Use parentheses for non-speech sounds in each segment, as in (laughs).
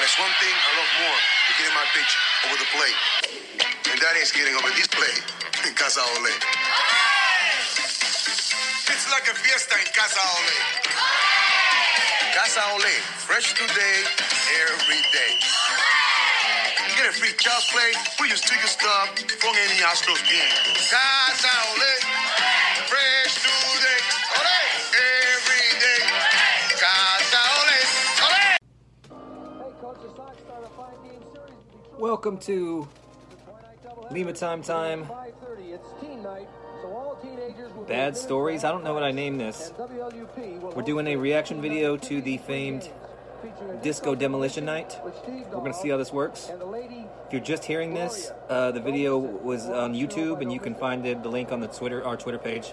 But there's one thing I love more than getting my pitch over the plate. And that is getting over this plate (laughs) in Casa Ole. It's like a fiesta in Casa Ole. Casa Ole, fresh today, every day. Get a free child's play, put your sticker stuff from any Astros game. Casa Ole, Welcome to Lima Time Time. Bad stories. I don't know what I named this. We're doing a reaction video to the famed Disco Demolition Night. We're going to see how this works. If you're just hearing this, uh, the video was on YouTube, and you can find it, the link on the Twitter our Twitter page.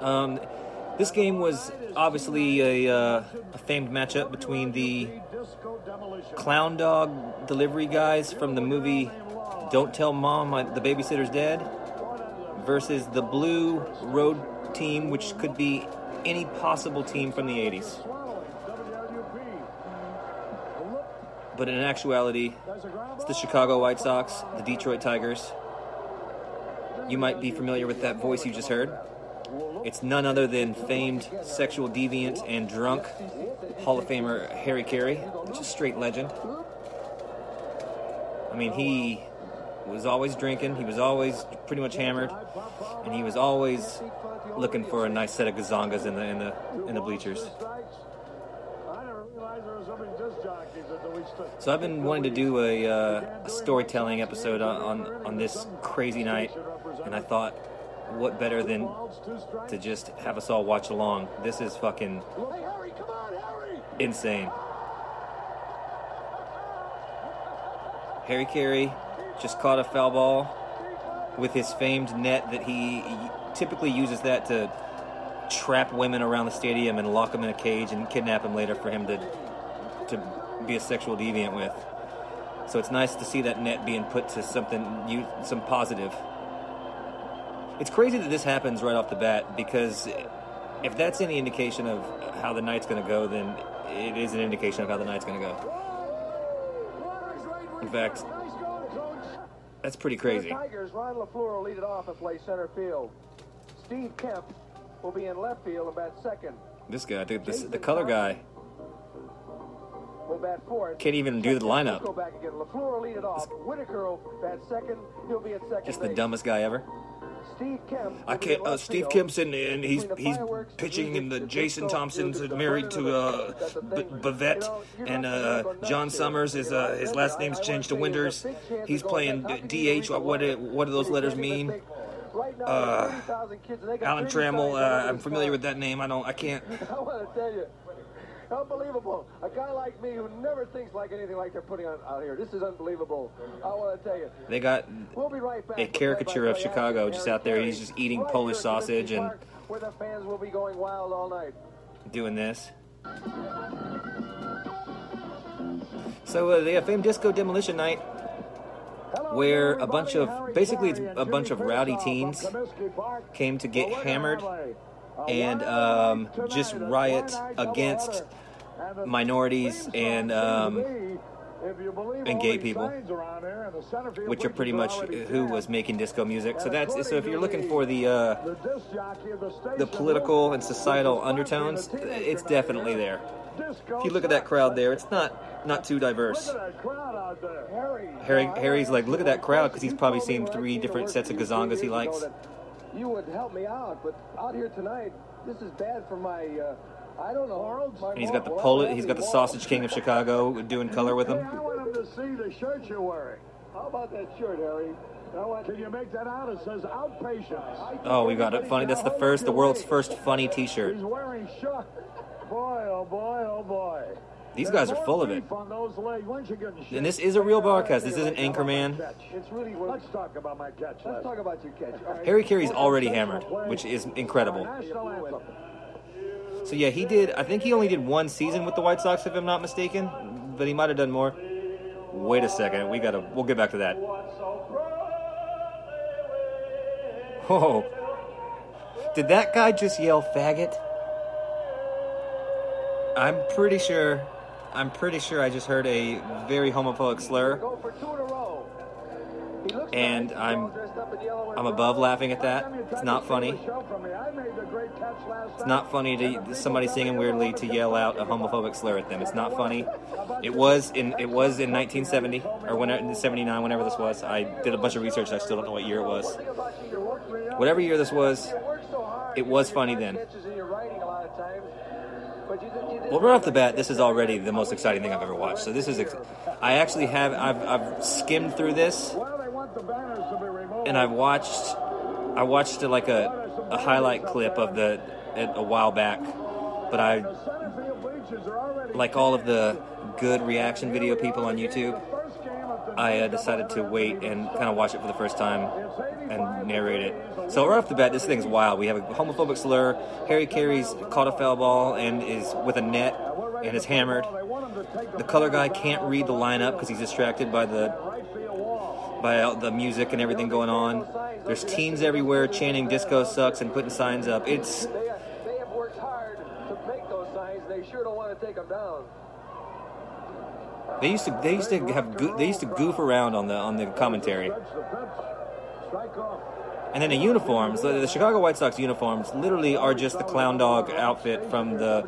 Um, this game was obviously a, uh, a famed matchup between the clown dog delivery guys from the movie Don't Tell Mom I, the Babysitter's Dead versus the blue road team, which could be any possible team from the 80s. But in actuality, it's the Chicago White Sox, the Detroit Tigers. You might be familiar with that voice you just heard. It's none other than famed sexual deviant and drunk Hall of Famer Harry Caray, which is straight legend. I mean, he was always drinking, he was always pretty much hammered, and he was always looking for a nice set of gazongas in the in the in the bleachers. So I've been wanting to do a, uh, a storytelling episode on, on on this crazy night, and I thought, what better than to just have us all watch along? This is fucking insane. Harry Caray just caught a foul ball with his famed net that he typically uses that to trap women around the stadium and lock them in a cage and kidnap them later for him to to be a sexual deviant with. So it's nice to see that net being put to something some positive. It's crazy that this happens right off the bat because if that's any indication of how the night's going to go, then it is an indication of how the night's going to go. In fact, that's pretty crazy. Tigers, Ron LeFlore will lead it off and play center field. Steve Kemp will be in left field and bat second. This guy, dude, this, the color guy, Will bat fourth. Can't even do the lineup. Go back again. LeFlore will lead it off. Whitaker will bat second. He'll be at second. just the dumbest guy ever. Steve Kemp. I can't. Uh, Steve. Kemp's in, and he's he's pitching, and the Jason Thompson's married to uh, the- that's the B- Bavette, You know, you're and uh, John Summers is uh, his last name's changed to Winters. there's a big chance He's playing back. How can DH. What what do- what do those letters mean? Uh, 30,000 kids, and they got Alan Trammell. Uh, I'm familiar with that name. I don't. I can't. (laughs) unbelievable. A guy like me who never thinks like anything like they're putting on out here. This is unbelievable. I want to tell you. They got We'll be right back. a caricature of Chicago just out there. He's just eating right Polish here at Comiskey sausage and where the fans will be going wild all night. doing this. So uh, they have famed disco demolition night. where a bunch of basically it's a bunch of rowdy teens came to get hammered and um, just riot against minorities and um, and gay people, which are pretty much who was making disco music. So that's so if you're looking for the uh, the political and societal undertones, it's definitely there. If you look at that crowd there, it's not not too diverse. Harry Harry's like, look at that crowd because he's probably seen three different sets of gazongas he likes. You would help me out, but out here tonight, this is bad for my. Uh, I don't know. My And he's got the moral- Poli- he's got the Sausage King of Chicago doing color with him. I want him to see the shirt you're wearing. How about that shirt, Harry? Can you make that out? It says outpatients. Oh, we got it. Funny. That's the first, the world's first funny T-shirt. He's wearing shirt. Boy, oh boy, oh boy. These guys are full of it. On those legs. When's you getting And this is a real broadcast. This isn't Anchorman. Really. Let's talk about my catch Let's talk about your catch. All right. Harry Caray's already hammered, which is incredible. So yeah, he did. I think he only did one season with the White Sox, if I'm not mistaken. But he might have done more. Wait a second. We gotta. We'll get back to that. Oh, did that guy just yell faggot? I'm pretty sure. I'm pretty sure I just heard a very homophobic slur, Go for two in a row. He looks and. I'm Dressed up in yellow and I'm above laughing at that. It's not funny. It's not funny to somebody singing weirdly to yell out a homophobic slur at them. It's not funny. It was in it was in 1970 or when 79, whenever this was. I did a bunch of research. I still don't know what year it was. Whatever year this was, it was funny then. Well, right off the bat, this is already the most exciting thing I've ever watched. So this is, ex- I actually have, I've, I've skimmed through this, and I've watched, I watched uh, like a, a highlight clip of the a while back, but I like all of the good reaction video people on YouTube. I uh, decided to wait and kind of watch it for the first time and narrate it. So right off the bat, this thing's wild. We have a homophobic slur. Harry Caray's caught a foul ball and is with a net and is hammered. The color guy can't read the lineup because he's distracted by the by the music and everything going on. There's teens everywhere chanting "Disco sucks" and putting signs up. It's they have worked hard to make those signs. They sure don't want to take them down. They used to they used to have go- they used to goof around on the on the commentary. And then the uniforms, the, the Chicago White Sox uniforms, literally are just the clown dog outfit from the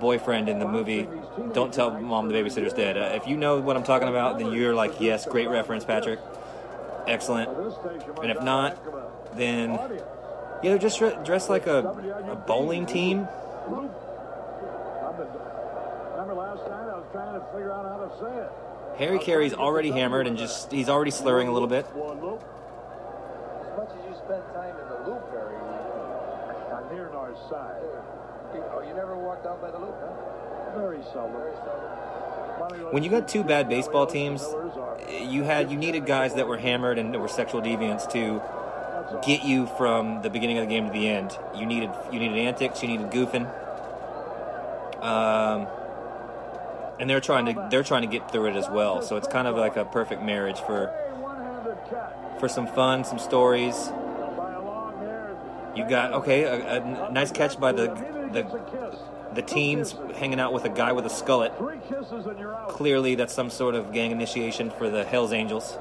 boyfriend in the movie. Don't tell mom the babysitter's dead. Uh, if you know what I'm talking about, then you're like, yes, great reference, Patrick. Excellent. And if not, then yeah, they're just dre- dressed like a, a bowling team. Remember last night I was trying to figure out how to say it. Harry Caray's already hammered and just he's already slurring a little bit. As much as you spend time in the loop, Barry, on near north side. oh, you never walked down by the loop, huh? Very seldom. Very seldom. When you got two bad baseball teams, you had you needed guys that were hammered and that were sexual deviants to get you from the beginning of the game to the end. You needed you needed antics, you needed goofing. Um, and they're trying to they're trying to get through it as well. So it's kind of like a perfect marriage for for some fun, some stories. You got okay, a, a nice catch by the the the teens hanging out with a guy with a skullet. Clearly, that's some sort of gang initiation for the Hell's Angels.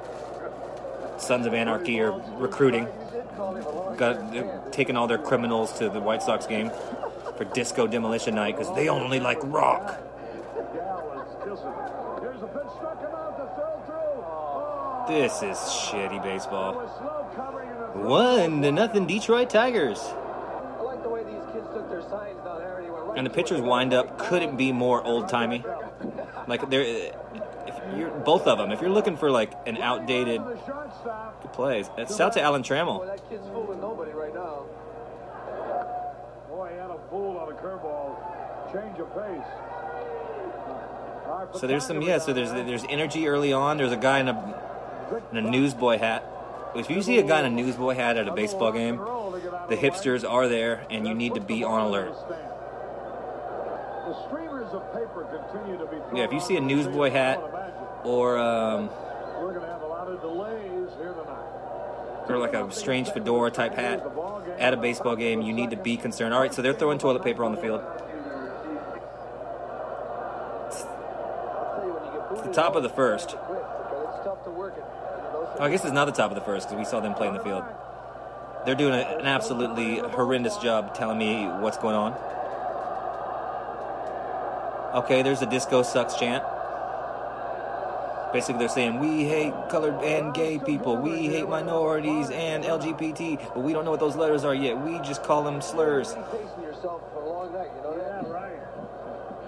Sons of Anarchy are recruiting. Got taking all their criminals to the White Sox game for disco demolition night because they only like rock. Gal is kissing. Here's a pitch struck him out to throw through. Oh, This is shitty baseball. with slow covering in the throw. One to nothing, Detroit Tigers. I like the way these kids took their signs down there and he went right And the pitcher's it. windup couldn't be more old timey. Like they're, if you're both of them. If you're looking for like an outdated The shortstop. plays, it's out to Alan Trammell. that kid's fooling nobody right now. Boy, he had a fool on a curveball. Change of pace. So there's some yeah. So there's there's energy early on. There's a guy in a in a newsboy hat. If you see a guy in a newsboy hat at a baseball game, the hipsters are there, and you need to be on alert. Yeah, if you see a newsboy hat or um, or like a strange fedora type hat at a baseball game, you need to be concerned. All right, so they're throwing toilet paper on the field. Booted, the top of the first. quit, because it's tough to work it. I guess it's not the top of the first because we saw them play in the field. They're doing a, an absolutely horrendous job telling me what's going on. Okay, there's a disco sucks chant. Basically, they're saying we hate colored and gay people, we hate minorities and LGBT, but we don't know what those letters are yet. We just call them slurs. You're pacing yourself for a long night, you know that? Yeah, right.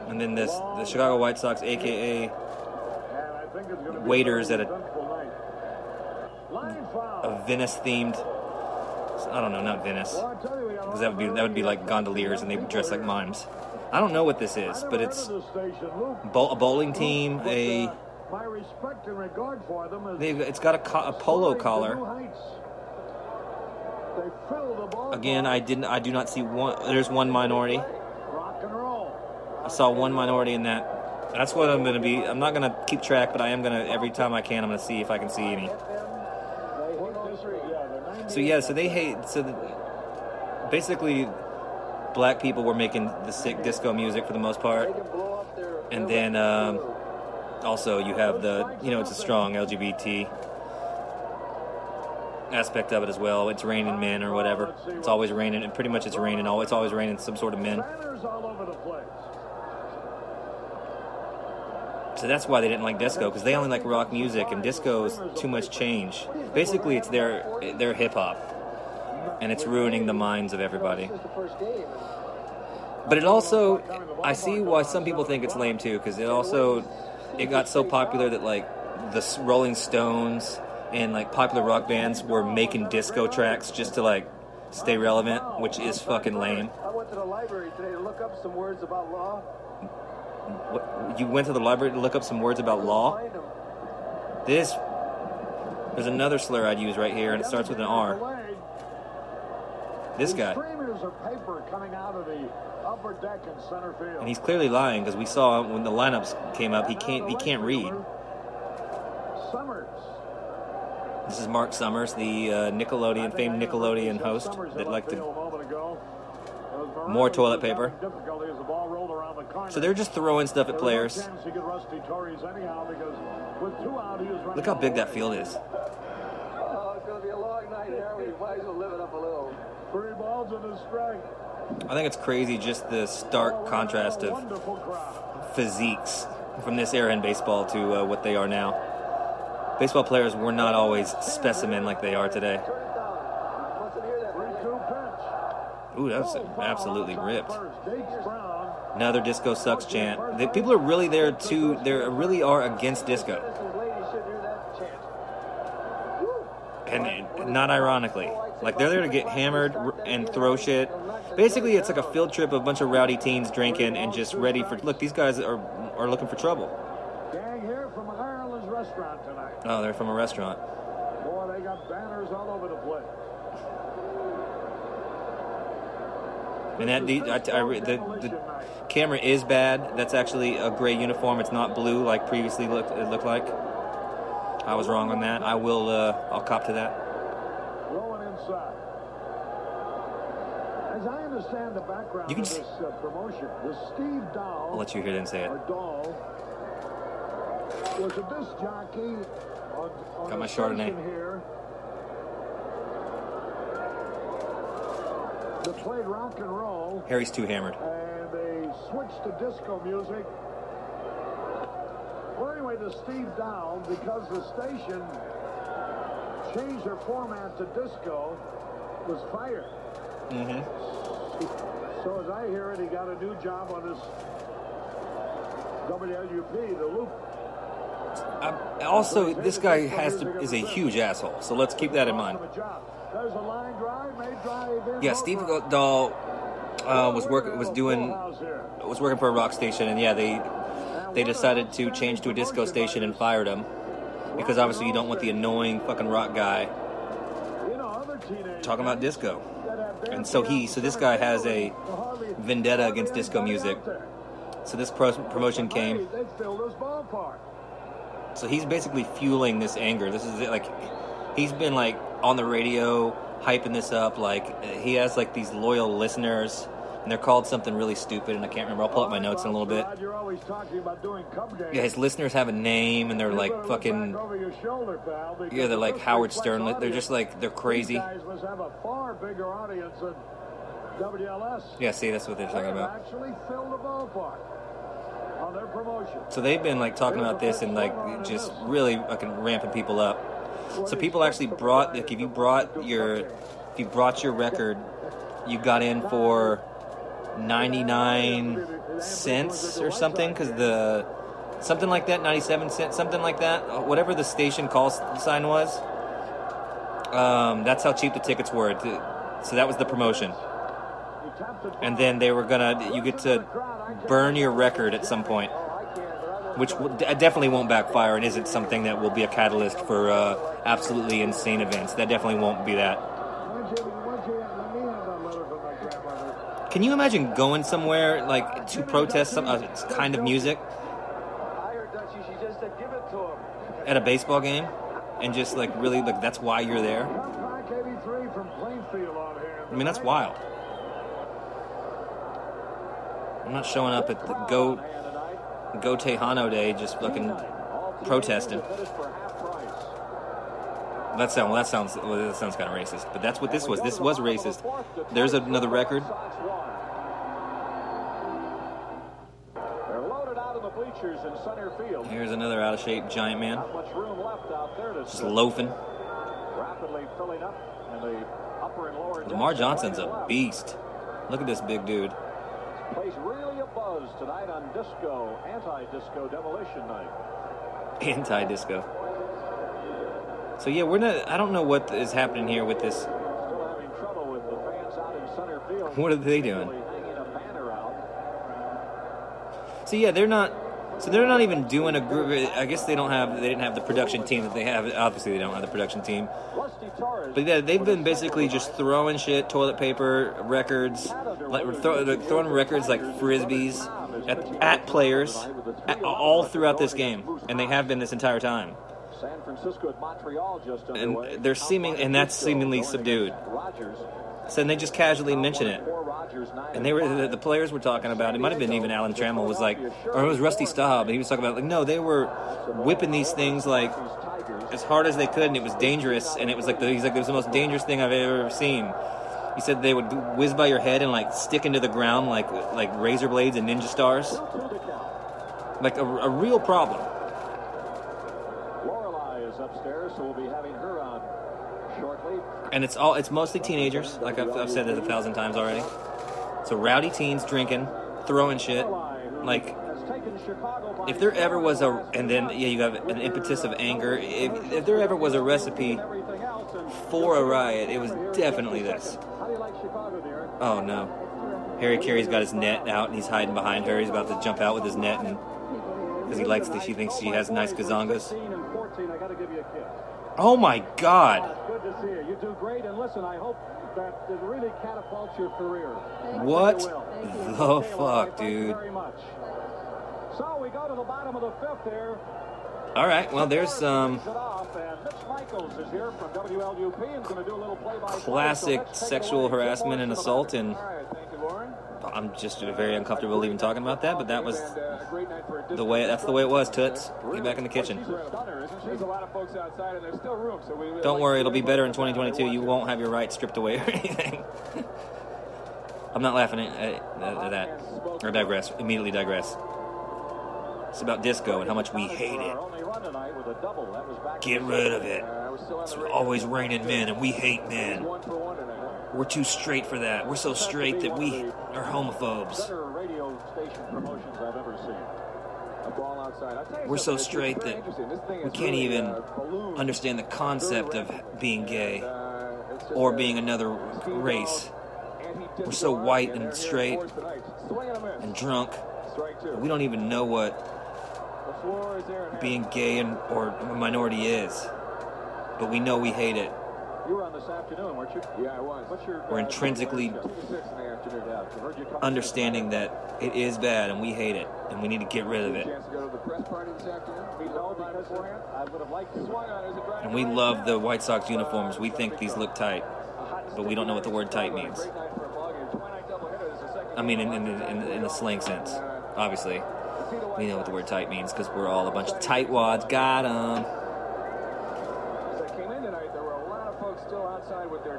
And then this, the Chicago White Sox, aka And I think it's going to be Waiters at a- eventful night. Line foul. A Venice themed. I don't know, not Venice, because that would be that would be like gondoliers and they dress like mimes. I don't know what this is, but it's bo- a bowling team, a it's got a, co- a polo collar. Again, I didn't. I do not see one. There's one minority. I saw one minority in that. That's what I'm going to be. I'm not going to keep track, but I am going to every time I can. I'm going to see if I can see any. They hit those three. Yeah, they're 90 So yeah, so they hate. So the, basically, black people were making the sick disco music for the most part. and then um, also you have the you know it's a strong LGBT aspect of it as well. It's raining men or whatever. It's always raining, and pretty much it's raining. All it's always raining some sort of men. Banners all over the place. So that's why they didn't like disco because they only like rock music, and disco is too much change. Basically, it's their their hip hop, and it's ruining the minds of everybody. But it also, I see why some people think it's lame too, because it also, it got so popular that like the Rolling Stones and like popular rock bands were making disco tracks just to like stay relevant, which is fucking lame. I went to the library today to look up some words about law. What, you went to the library to look up some words about law. This, there's another slur I'd use right here, and it starts with an R. This guy, Streamers of paper coming out of the upper deck in center field. and he's clearly lying because we saw when the lineups came up, he can't he can't read. Summers. This is Marc Summers, the uh, Nickelodeon famed Nickelodeon host that liked to More toilet paper. So they're just throwing stuff at players. Look how big that field is. Oh, it's going to be a long night, Harry. We might as well up a little. Three balls and a strike. I think it's crazy just the stark contrast of physiques from this era in baseball to uh, what they are now. Baseball players were not always specimen like they are today. Turn it down. Mustn't hear that. right? 3 2 pitch. Ooh, that's absolutely ripped. Outside first. Gates Brown. Another disco sucks chant. The people are really there to. They really are against disco, Citizens, ladies should hear that chant. and not ironically. Like they're there to get hammered and throw shit. Basically, it's like a field trip of a bunch of rowdy teens drinking and just ready for. Look, these guys are are looking for trouble. Gang here from Ireland's restaurant tonight. Oh, they're from a restaurant. Boy, they got banners all over the place. And that the, I, I, the, the camera is bad. That's actually a gray uniform. It's not blue like previously looked it looked like. I was wrong on that. I will. Uh, I'll cop to that. Rolling inside. As I understand the background You can of this uh, promotion, the Steve Dahl I'll let you hear them say it. Dahl was a disc jockey on, on Got my Chardonnay. here that played rock and roll Harry's too hammered. and they switched to disco music. Well, anyway, the Steve Dahl, because the station changed their format to disco, was fired. hmm So as I hear it, he got a new job on this WLUP, the Loop. I, also, this guy has to is a huge asshole. So let's keep that in mind. Of a job. There's a line drive, drive. Yeah, Steve. Dahl uh, was working was doing Full house here. was working for a rock station, and yeah, they they decided to change to a disco station and fired him because obviously you don't want the annoying fucking rock guy You know, other teenagers talking about disco. And so he, so this guy has a vendetta against disco music. So this pro- promotion came. They filled this ballpark. So he's basically fueling this anger. This is it, like he's been like on the radio hyping this up. Like he has like these loyal listeners, and they're called something really stupid, and I can't remember. I'll pull up my notes in a little bit. Rod, You're always talking about doing Cub games. Yeah, his listeners have a name, and they're like fucking. back over your shoulder, pal, because Yeah, they're like Howard Stern. They're just like they're crazy. These must have a far bigger audience than WLS. Yeah, see, that's what they're talking about. actually filled the ballpark on their promotion. So they've been like talking about this and like just really fucking ramping people up. So people actually brought like if you brought your if you brought your record, you got in for 99 cents or something because the something like that 97 cents something like that uh, whatever the station call sign was um, that's how cheap the tickets were so that was the promotion. And then they were gonna you get to burn your record at some point which definitely won't backfire and isn't something that will be a catalyst for uh, absolutely insane events. That definitely won't be that. Can you imagine going somewhere like to protest some uh, kind of music at a baseball game and just like really like that's why you're there? Cut back 83 from Plainfield on here. I mean that's wild. I'm not showing up at the go. Go Tejano Day, just fucking protesting. That sound well, that sounds well, that sounds kind of racist, but that's what this was. This was racist. There's another record. They're loaded out of the bleachers in center field. Here's another out of shape giant man, Not much room left out there to just loafing. rapidly filling up in the upper and lower Lamar Johnson's a beast. Look at this big dude. Place really a buzz tonight on disco, anti-disco demolition night. (laughs) Anti-disco. So yeah, we're not. I don't know what is happening here with this. Still having trouble with the fans out in center field. What are they doing? A banner out. So yeah, they're not. So they're not even doing a group. I guess they don't have. They didn't have the production team that they have. Obviously, they don't have the production team. But yeah, they've been basically just throwing shit, toilet paper, records, like throw, throwing records like frisbees at, at players at, all throughout this game, and they have been this entire time. San Francisco at Montreal just And they're seeming- and that's seemingly subdued. So they just casually mention it. Four Rogers, nine And they were the, the players were talking about. It might have been even Alan Trammell was like, or it was Rusty Staub, and he was talking about like, no, they were whipping these things like as hard as they could, and it was dangerous. And it was like the, he's like it was the most dangerous thing I've ever seen. He said they would whiz by your head and like stick into the ground like like razor blades and ninja stars, Two to count. like a, a real problem. Lorelei is upstairs, so we'll be having her on shortly. And it's all it's mostly teenagers, like I've, I've said this a thousand times already. So rowdy teens drinking, throwing shit, like if there ever was a and then yeah you have an impetus of anger. If, if there ever was a recipe for a riot it was definitely this. Oh no. Harry Caray's got his net out and he's hiding behind her. He's about to jump out with his net and because he likes that she thinks she has nice gazongas 16 and 14, I got to give you. A kiss. oh my god Good to see you. You do great, and listen, I hope that it really catapults your career. what the Okay, fuck thank dude very much. So we go to the bottom of the fifth there. all right well there's um Leads it off, and Mitch Michaels is here from WLUP and going to do a. Classic So let's take it sexual harassment and assault on i'm just very uncomfortable even talking about that but that was the way that's the way it was toots get back in the kitchen Don't worry, it'll be better in 2022. You won't have your rights stripped away or (laughs) anything. I'm not laughing at that. Or digress. Immediately digress. It's about disco and how much we hate it. Get rid of it. It's always raining men and we hate men. One for one tonight. huh? We're too straight for that. We're so straight that we are homophobes. Radio station promotions I've ever seen. A ball outside. I'll tell you We're so straight that interesting. This thing we can't even uh, understand the concept of being gay Uh, or being another race We're so white and and they're here straight for us tonight. Swing and a miss. and drunk. We don't even know what The floor is there. and being gay and or a minority is. But we know we hate it. You were on this afternoon, weren't you? Yeah, I was. What's your? We're uh, intrinsically two to six in the afternoon. Yeah, I heard you call- Understanding that it is bad and we hate it and we need to get rid of it. Chance to go to the press party this afternoon? We know beforehand. I would have liked to. Swung on. Is it driving And we love the White Sox uniforms. We think these look tight. But we don't know what the word tight means. Great night for a ball game. Twilight doubleheader is the second I mean, in, game. in, in, in the slang sense, obviously. To see the White We know what the word tight means because we're all a bunch of tightwads. Got 'em. As I came in tonight, there were a lot of folks still outside with their disco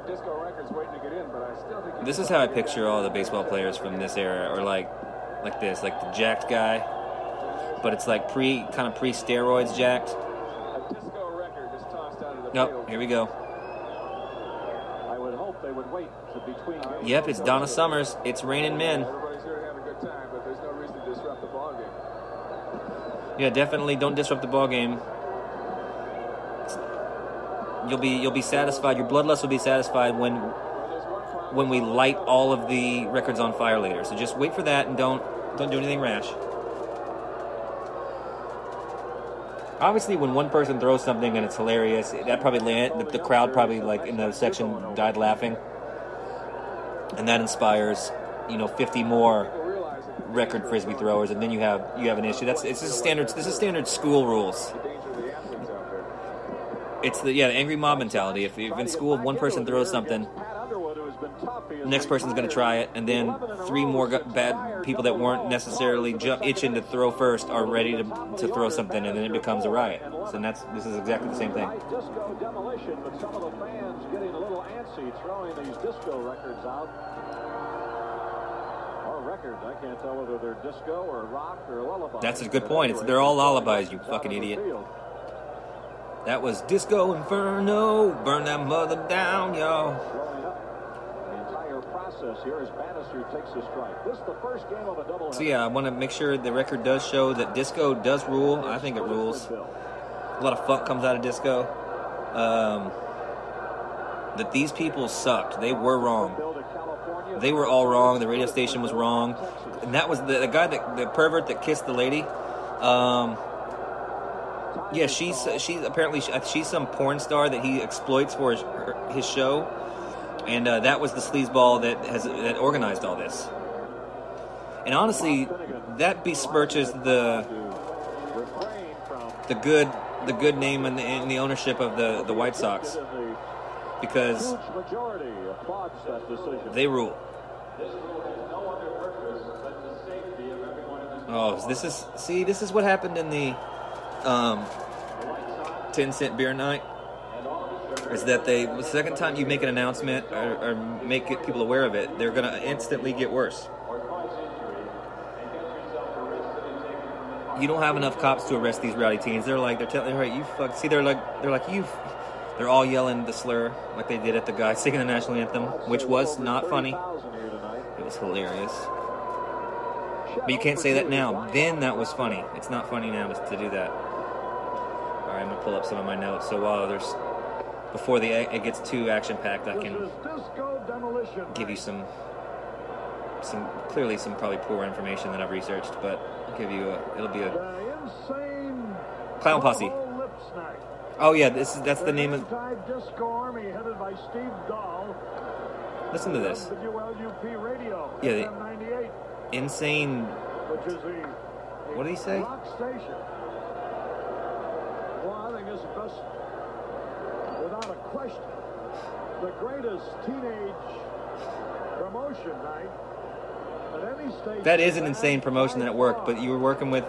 records waiting to get in, but I still think you This is how I picture all the baseball players from this era, or like, like this, like the jacked guy, but it's like pre, kind of pre steroids jacked. A disco record is tossed out of the Nope, here we go. I would hope they would wait between. Yep, it's Donna Summers. It's raining men. Everybody's here to a good time, but there's no reason to disrupt the ball game. Yeah, definitely don't disrupt the ball game. You'll be you'll be satisfied. Your bloodlust will be satisfied when when we light all of the records on fire later. So just wait for that and don't don't do anything rash. Obviously, when one person throws something and it's hilarious, that probably land, the, the crowd probably like in the section died laughing, and that inspires you know 50 more record frisbee throwers, and then you have you have an issue. That's it's just standard. This is standard school rules. danger of the athletes out there. It's the yeah the angry mob mentality. If, if in school one person throws something, Pat Underwood, who has been tough here the next person's going to try it, and then three more gu- bad people that weren't necessarily itching to throw first are ready to, to throw something, and then it becomes a riot. So that's this is exactly the same thing. Disco demolition, but some of the fans getting a little antsy throwing these disco records out. Or records, I can't tell whether they're disco or rock or lullaby. That's a good point. It's- they're all lullabies, you fucking idiot. That was Disco Inferno, burn that mother down, y'all. The entire process here as Bannister takes a strike. This is the first game of a double. So yeah, I want to make sure the record does show that disco does rule. I think it rules. A lot of funk comes out of disco. Um, that these people sucked. They were wrong. They were all wrong. The radio station was wrong, and that was the, the guy that the pervert that kissed the lady. Um, yeah, she's she's apparently she's some porn star that he exploits for his, his show, and uh, that was the sleazeball that has that organized all this. And honestly, that besmirches the the good the good name and the, and the ownership of the the White Sox because they rule. Oh, this is see, this is what happened in the um, ten cent beer night. Is that they the second time you make an announcement or, or make it, people aware of it, they're gonna instantly get worse. You don't have enough cops to arrest these rowdy teens. They're like they're telling her, you fuck. See, they're like they're like you. They're all yelling the slur like they did at the guy singing the national anthem, which was not funny. It was hilarious. But you can't say that now. Then that was funny. It's not funny now to do that. All right, I'm gonna pull up some of my notes. So while there's before the it gets too action packed, I can give you some some clearly some probably poor information that I've researched, but I'll give you a it'll be a insane Clown Posse. Buffalo Lip Snack. oh yeah this is that's the name of Anti-disco army headed by Steve Dahl. listen to this Yeah, the- insane which is the what did he say rock station. Well, I think it's the best, without a question, the greatest teenage promotion night at any station. that is an insane promotion that it worked, but you were working with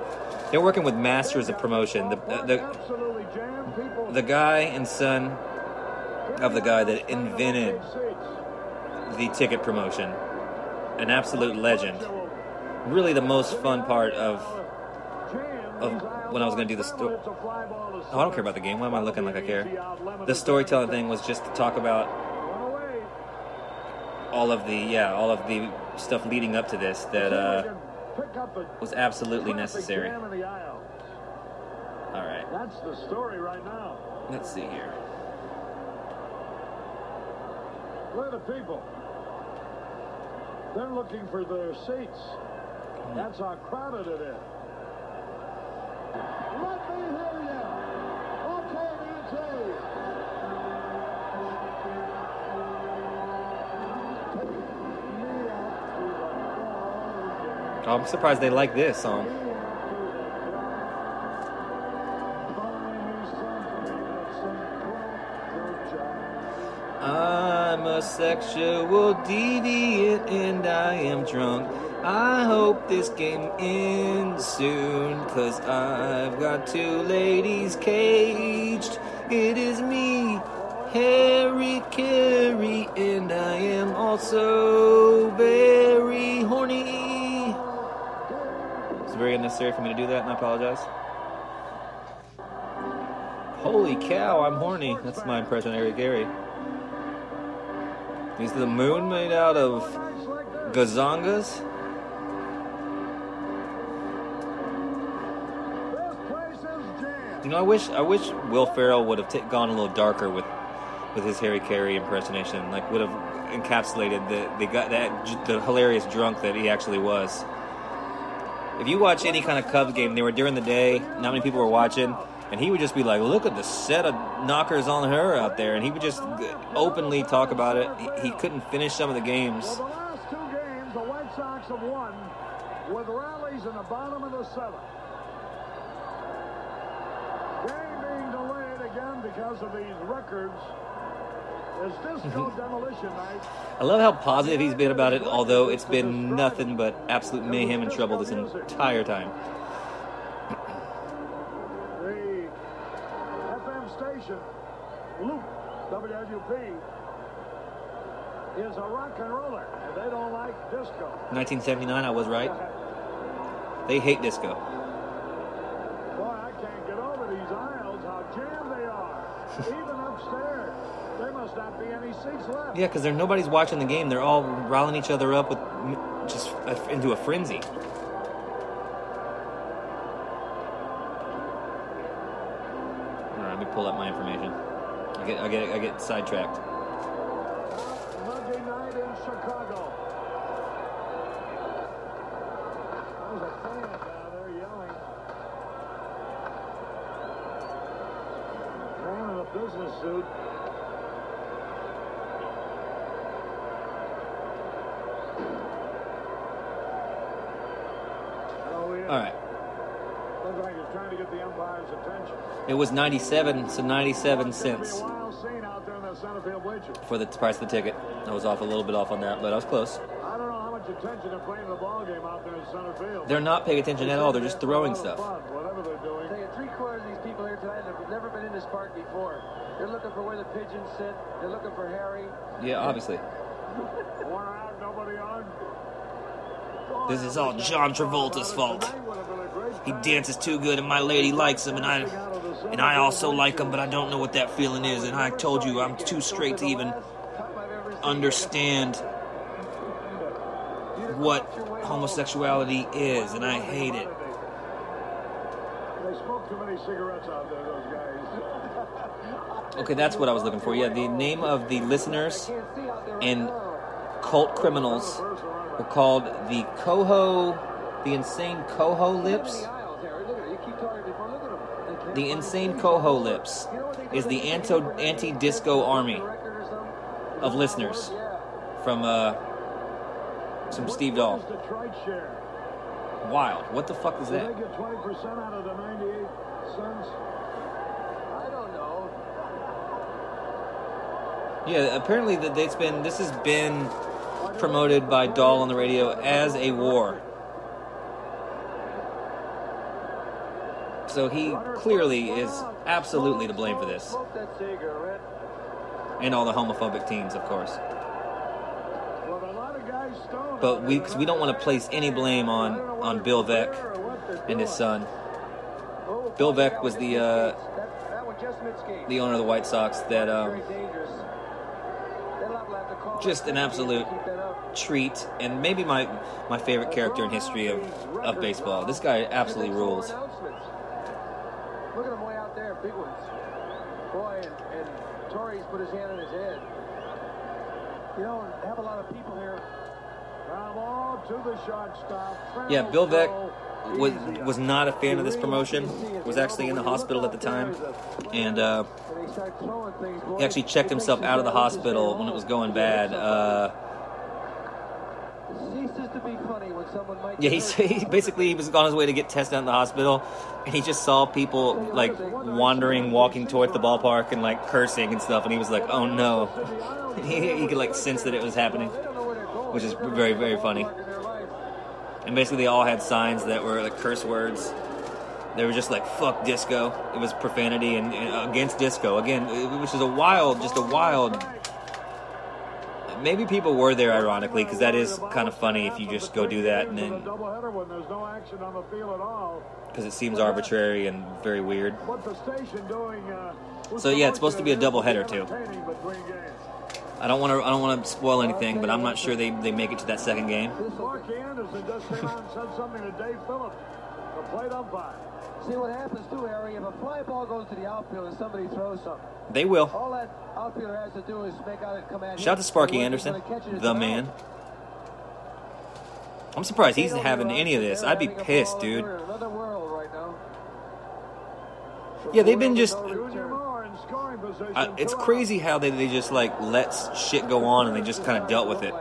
they're working with masters of promotion. The the Absolutely jammed people. the guy and son of the guy that invented the ticket promotion, an absolute legend. Really, the most fun part of of when I was going to do the story. Oh, I don't care about the game. Why am I looking like I care? The storytelling thing was just to talk about all of the yeah, all of the stuff leading up to this that uh, was absolutely necessary. Jam in the aisle. All right, That's the story right now. let's see here. At the people. They're looking for their seats. That's how crowded it is. Oh, I'm surprised they like this song. I'm a sexual deviant and I am drunk. I hope this game ends soon, cause I've got two ladies caged. It is me, Harry Caray, and I am also very horny. It's very unnecessary for me to do that, and I apologize. Holy cow, I'm horny. That's my impression of Harry Caray. Is the moon made out of gazongas? You know, I wish I wish Will Ferrell would have t- gone a little darker with with his Harry Caray impersonation. Like would have encapsulated the the that the hilarious drunk that he actually was. If you watch any kind of Cubs game, they were during the day. Not many people were watching, and he would just be like, "Look at the set of knockers on her out there," and he would just openly talk about it. He, he couldn't finish some of the games. Well, the last two games, the White Sox have won with rallies in the bottom of the seventh. Game being delayed again because of these records is Disco mm-hmm. Demolition Night. I love how positive he's been about it, although it's been nothing but absolute mayhem and trouble this entire time. The FM station, Loop, WWP, is a rock and roller, and they don't like disco. 1979, I was right. They hate disco. Boy, I can't get over these aisles, how jammed they are. Even upstairs, there must not be any seats left. Yeah, because nobody's watching the game. They're all riling each other up with just a- into a frenzy. All right, let me pull up my information. I get, I get, I get sidetracked. Monday night in Chicago. There's a fan down there yelling. Man in a business suit. Oh. All right, like trying to get the umpire's attention. it was 97, so 97 It's gonna cents a wild scene out there in that center field bleachers. for the price of the ticket. I was off a little bit off on that, but I was close. I don't know how much attention they're paying to the ball game out there in center field. They're not paying attention at all. They're just throwing A lot of stuff. fun, Whatever they're doing. Take it, three quarters of these people here tonight have never been in this park before. They're looking for where the pigeons sit. They're looking for Harry. Yeah, obviously. One out, nobody on. This is all John Travolta's fault. He dances too good, and my lady likes him, and I, and I also like him, but I don't know what that feeling is. And I told you I'm too straight to even understand what homosexuality is, and I hate it. They smoke too many cigarettes out there, those guys. Okay, that's what I was looking for. Yeah, the name of the listeners and cult criminals were called the Coho, the Insane Coho Lips. The Insane Coho Lips is the anto- anti-disco army of listeners from uh, some Steve Dahl. Wild. What the fuck is that? they get 20% out of the 98 cents? I don't know. Yeah, apparently that it's been this has been promoted by Dahl on the radio as a war. So he clearly is absolutely to blame for this, and all the homophobic teens, of course. But we we don't want to place any blame on on Bill Veeck and his son. Bill Veeck was the, uh. The owner of the White Sox that um, just an absolute to keep that up. treat, and maybe my my favorite character in history of of baseball. This guy absolutely rules. Look at him way out there, big ones. Boy, and, and Torres put his hand on his head. You know, have a lot of people here. Ball to the shortstop. Yeah, Bill Throw. Was was not a fan of this promotion. Was actually in the hospital at the time, and uh, he actually checked himself out of the hospital when it was going bad. Uh, yeah, he, (laughs) he basically he was on his way to get tested in the hospital, and he just saw people like wandering, walking towards the ballpark, and like cursing and stuff, and he was like, "Oh no!" (laughs) he, he could like sense that it was happening, which is very very funny. ballpark in their life. And basically, they all had signs that were like curse words. They were just like "fuck disco." It was profanity and, and against disco again, which is a wild, just a wild. Maybe people were there ironically because that is kind of funny if you just go do that and then doubleheader when there's no action on the field at all. because it seems arbitrary and very weird. What the station doing? So, yeah, it's supposed to be a doubleheader, too. Entertaining between games. I don't want to. I don't want to spoil anything, but I'm not sure they, they make it to that second game. Sparky Anderson just came out and said something to Dave Phillips, the plate umpire. See what happens too, Harry. If a fly ball goes to the outfield and somebody throws something, They will. all that outfielder has to do is make out it come at. Shout out to Sparky Anderson, whether he's gonna catch it or the not. man. I'm surprised he's having any of this. I'd be pissed, dude. Another world right now. Yeah, they've been just. Junior Moore in scoring position. Uh, it's crazy how they, they just like let shit go on and they just kind of dealt with it.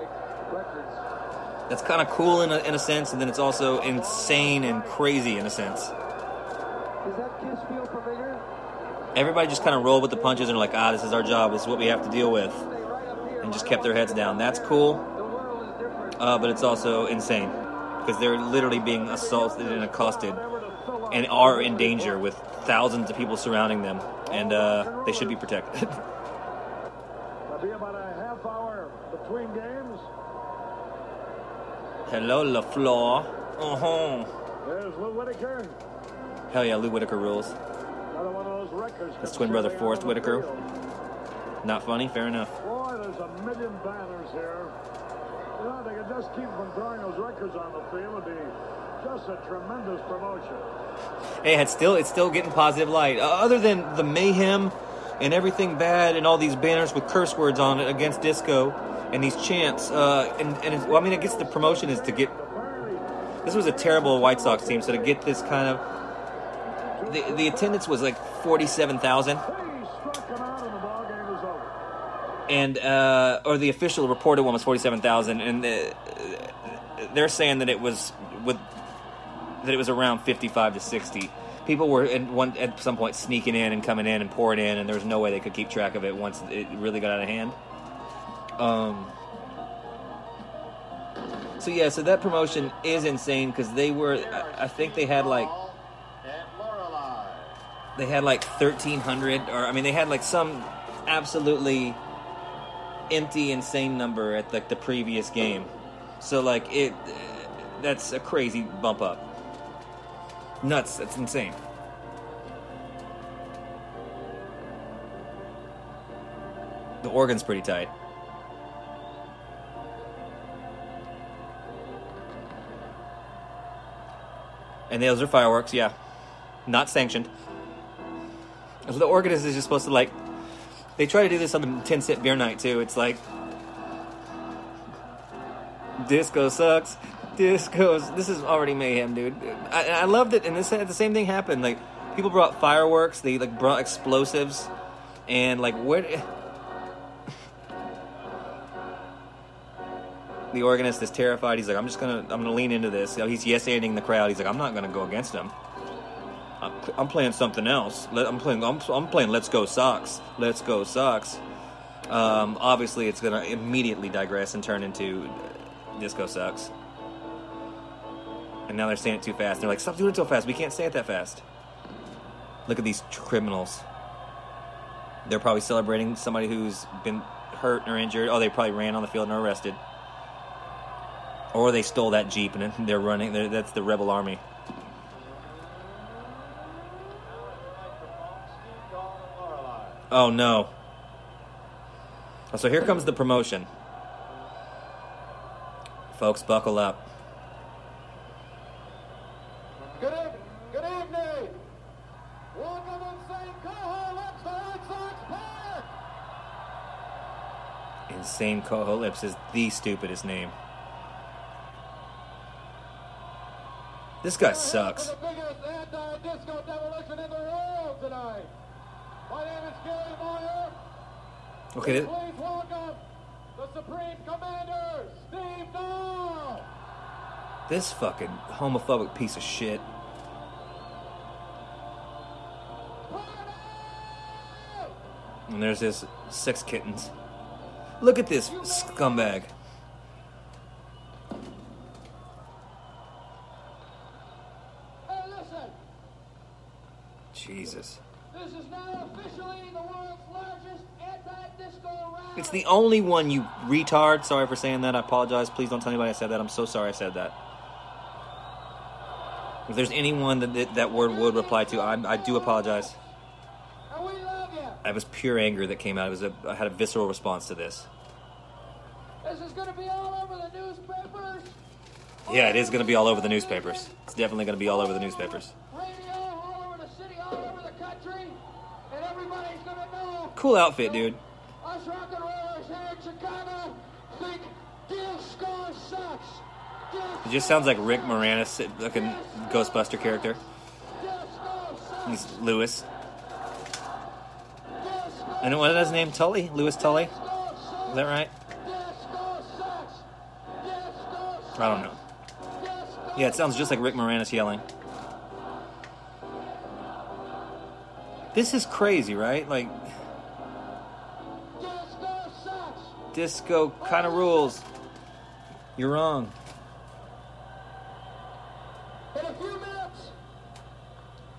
That's kind of cool in a, in a sense, and then it's also insane and crazy in a sense. Does that kiss feel familiar? everybody just kind of rolled with the punches and were like, ah, this is our job. This is what we have to deal with, and just kept their heads down. That's cool, uh, but it's also insane because they're literally being assaulted and accosted and are in danger with thousands of people surrounding them, and uh, they should be protected. (laughs) There'll be about a half hour between games. Hello, LeFlore. Uh-huh. There's Lou Whitaker. Hell yeah, Lou Whitaker rules. Another one of those records. His twin brother, Forest Whitaker. Not funny? Fair enough. Boy, there's a million banners here. You know, they could just keep from throwing those records on the field. It'd be just a tremendous promotion. Hey, it's still it's still getting positive light. Uh, other than the mayhem and everything bad and all these banners with curse words on it against disco and these chants, uh, and and well, I mean, I guess the promotion is to get. This was a terrible White Sox team, so to get this kind of the the attendance was like forty seven thousand. He struck him out and the and uh, or the official reported one was forty seven thousand, and uh, they're saying that it was with that it was around fifty five to sixty. People were at one at some point sneaking in and coming in and pouring in, and there was no way they could keep track of it once it really got out of hand. Um. So yeah, so that promotion is insane because they were. I, I think they had like they had like 1300 or i mean they had like some absolutely empty insane number at like the previous game so like it that's a crazy bump up nuts that's insane the organ's pretty tight and those are fireworks yeah not sanctioned the organist is just supposed to like. They try to do this on the 10 cent beer night too. It's like. Disco sucks. Discos. This is already mayhem, dude. I, I loved it, and this the same thing happened. Like people brought fireworks. They like brought explosives, and like where. (laughs) The organist is terrified. He's like, "I'm just gonna, I'm gonna lean into this." He's yes anding the crowd. He's like, "I'm not gonna go against him." I'm, I'm playing something else. Let- I'm playing. I'm, I'm playing. Let's go Sox. Let's go Sox. Um, obviously, it's gonna immediately digress and turn into Disco Sucks. And now they're saying it too fast. They're like, "Stop doing it so fast. We can't say it that fast." Look at these criminals. They're probably celebrating somebody who's been hurt or injured. Oh, they probably ran on the field and were arrested. Or they stole that jeep and (laughs) they're running. They're, that's the rebel army. Oh no. So here comes the promotion. Folks, buckle up. Insane Coho Lips is the stupidest name. This guy sucks. For the biggest anti-disco demolition in the world tonight. My name is Garry Meier. Okay, th- Please welcome the Supreme Commander, Steve Dahl. this fucking homophobic piece of shit. And there's his six kittens. Look at this scumbag. Hey, listen. Jesus. This is now officially the world's largest anti-disco rally. It's the only one, you retard. Sorry for saying that. I apologize. Please don't tell anybody I said that. I'm so sorry I said that. If there's anyone that that, that word would reply to, I, I do apologize. And we love you. It was pure anger that came out. It was a, I had a visceral response to this. This is going to be all over the newspapers. Yeah, it is going to be all over the newspapers. It's definitely going to be all over the newspapers. Radio, all over the city, all over the country, and everybody's gonna know. Cool outfit, dude. Us rock and rollers here in Chicago think disco sucks. It just sounds like Rick Moranis, like a Ghostbuster character. He's Louis. And what is his name? Tully? Louis Tully? Is that right? I don't know. Yeah, it sounds just like Rick Moranis yelling. This is crazy, right? Like Disco kind of rules. You're wrong.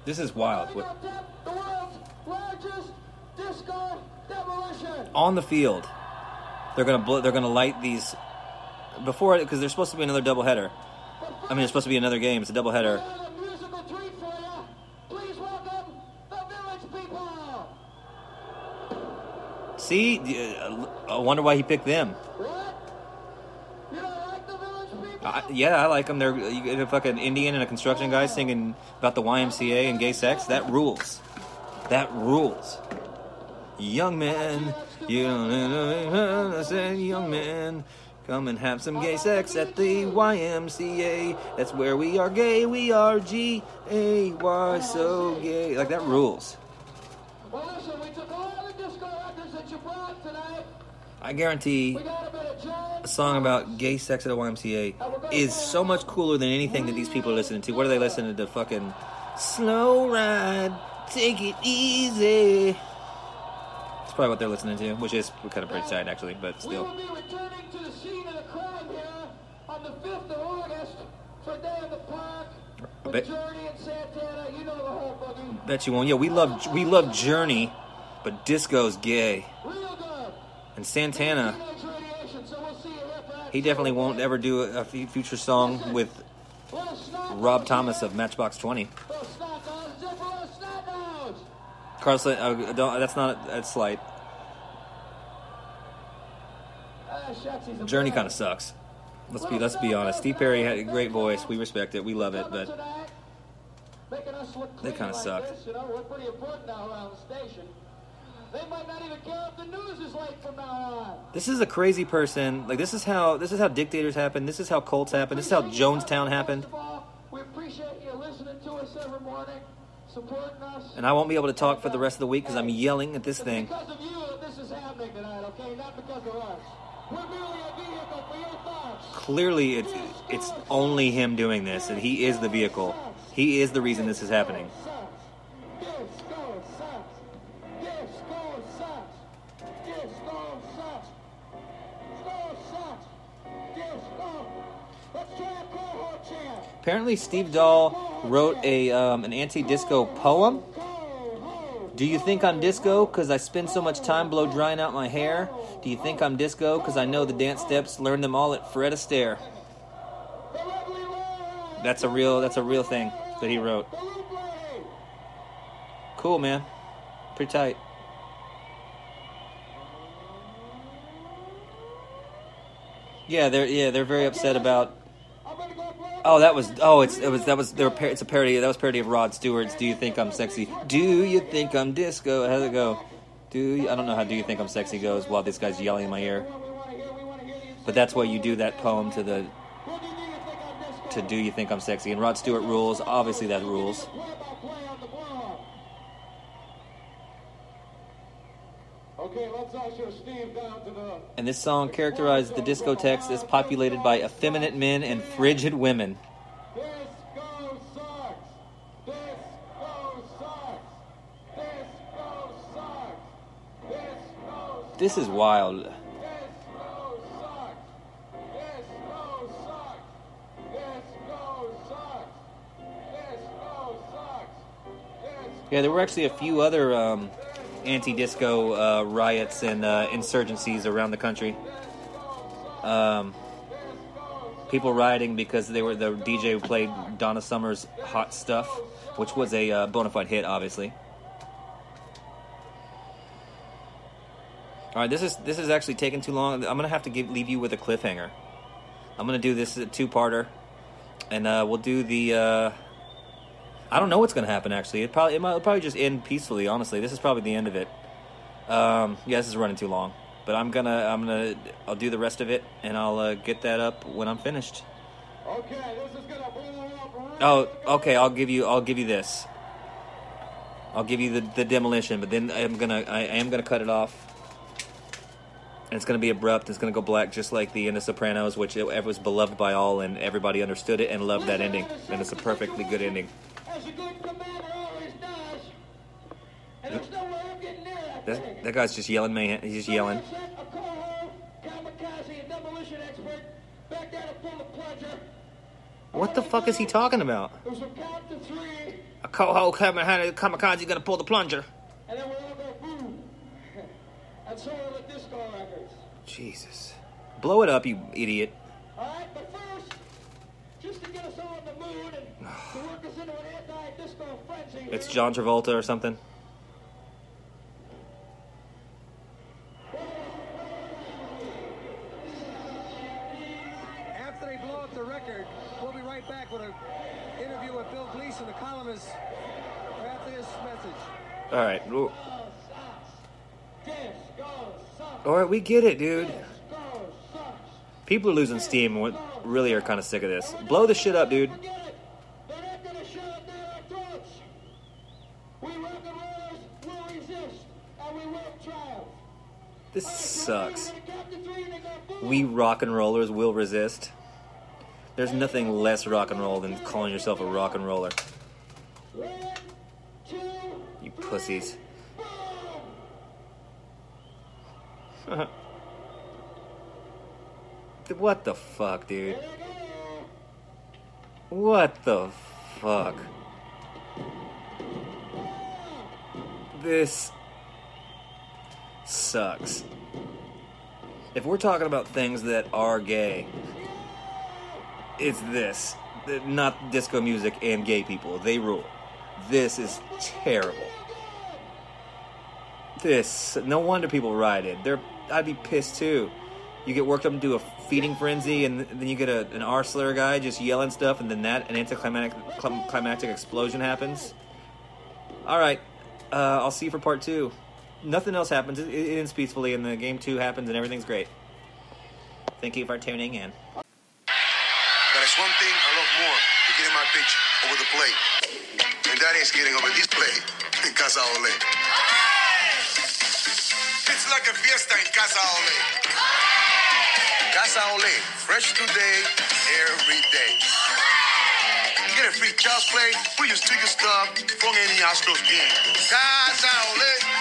This is wild. What- up top, the world's largest disco demolition. On the field, they're gonna bl- they're gonna light these before because there's supposed to be another doubleheader. I mean, it's supposed to be another game. It's a doubleheader. See, uh, I wonder why he picked them. I, yeah, I like them. They're you get a fucking Indian and a construction guy singing about the YMCA and gay sex. That rules. That rules. Young man, you know, I said, young man, come and have some gay sex at the YMCA. That's where we are gay. We are G A Y, so gay. Like that rules. Well, listen, we took all the disco records that you brought tonight. I guarantee a bit of John. a song about gay sex at a YMCA is so much cooler than anything that these people are listening to. What are they listening to? Fucking slow ride, take it easy. That's probably what they're listening to, which is kind of pretty sad actually, but We still. will be returning to the scene of the crime here on the 5th of August for Day the Park bet- Journey and Santana. You know the whole boogie. Bet you won't. Yeah, we love we love Journey, but disco's gay. Real good. And Santana, so we'll see you here for that. he definitely won't ever do a, a future song with Rob Thomas of Matchbox Twenty. Carson, uh, don't, that's not that's slight. Journey kind of sucks. Let's be let's be honest. Steve Perry had a great voice. We respect it. We love it, but They kinda like suck. This, is a crazy person. Like this is how this is how dictators happen. This is how cults happen. This is how Jonestown happened. Of we appreciate you listening to us every morning. And I won't be able to talk for the rest of the week because I'm yelling at this thing. because of you that this is happening tonight, okay? Not because of us. We're merely a vehicle for your thoughts. Clearly, it's it's only him doing this, and he is the vehicle. He is the reason this is happening. Apparently, Steve Dahl wrote a um, an anti-disco poem. Do you think I'm disco because I spend so much time blow drying out my hair? Do you think I'm disco because I know the dance steps, learned them all at Fred Astaire? That's a real that's a real thing that he wrote. Cool, man. Pretty tight. Yeah, they're yeah they're very upset about. I'm gonna go play Oh, that was oh it's it was that was they were par- it's a parody that was parody of Rod Stewart's "Do You Think I'm Sexy?" Do you think I'm disco? How's it go? Do you, I don't know how "Do You Think I'm Sexy" goes while this guy's yelling in my ear, but that's why you do that poem to the to "Do You Think I'm Sexy?" and Rod Stewart rules. Obviously, that rules. Play by play on the board. Okay, let's usher Steve down to the. And this song characterized the discotheques as populated by effeminate men and frigid women. Disco sucks. Disco sucks. Disco sucks. Disco. This is wild. Yeah, there were actually a few other um, anti-disco uh, riots and uh, insurgencies around the country. Um, people rioting because they were the DJ who played Donna Summer's "Hot Stuff," which was a uh, bona fide hit, obviously. All right, this is this is actually taking too long. I'm gonna have to give, leave you with a cliffhanger. I'm gonna do this as a two-parter, and uh, we'll do the. I don't know what's gonna happen. Actually, it probably it might it'll probably just end peacefully. Honestly, this is probably the end of it. Um, yeah, this is running too long, but I'm gonna I'm gonna I'll do the rest of it, and I'll uh, get that up when I'm finished. Okay, this is gonna blow up. Right Oh, okay. I'll give you I'll give you this. I'll give you the, the demolition, but then I'm gonna I, I am gonna cut it off. And it's gonna be abrupt. It's gonna go black, just like the end of Sopranos, which it, it was beloved by all, and everybody understood it and loved that ending. And it's a perfectly good ending. As a good commander always does. And There's no way I'm getting near that thing. That, guy's just yelling, man. He's just yelling. So I sent a Coho, kamikaze, and demolition expert back there to pull the plunger. What the fuck is he talking about? It was from count to three, A coho kamikaze kamikaze gonna pull the plunger. and then we're all go boom. (laughs) and so are the disco records. Jesus. Blow it up, you idiot. All right, but first, just to get us all in the mood and to work us into an anti-disco frenzy. It's John Travolta or something. After they blow up the record, we'll be right back with an interview with Bill Gleason, the columnist, after this message. All right. Ooh. All right, we get it, dude. People are losing steam and really are kind of sick of this. Blow the shit up, dude. Forget it. They're not gonna shove it down our throats. We rock and rollers will resist, and we will triumph. This sucks. We're gonna count to three and they go sucks. We rock and rollers will resist. There's nothing less rock and roll than calling yourself a rock and roller. You pussies. (laughs) What the fuck, dude? What the fuck? This sucks. If we're talking about things that are gay, it's this. Not disco music and gay people. They rule. This is terrible. This. No wonder people rioted. They're. I'd be pissed too. You get worked up into a feeding frenzy, and then you get a, an R slur guy just yelling stuff, and then that an anticlimactic climactic explosion happens. All right, uh, I'll see you for part two. Nothing else happens. It, it ends peacefully, and the game two happens, and everything's great. Thank you for tuning in. But one thing I love more than getting my pitch over the plate. And that is getting over this plate (laughs) in Casa Ole. It's like a fiesta in Casa Ole. Casa Ole, fresh today, every day. Get a free child's play. We use ticket stub from any Astros game. Casa Ole.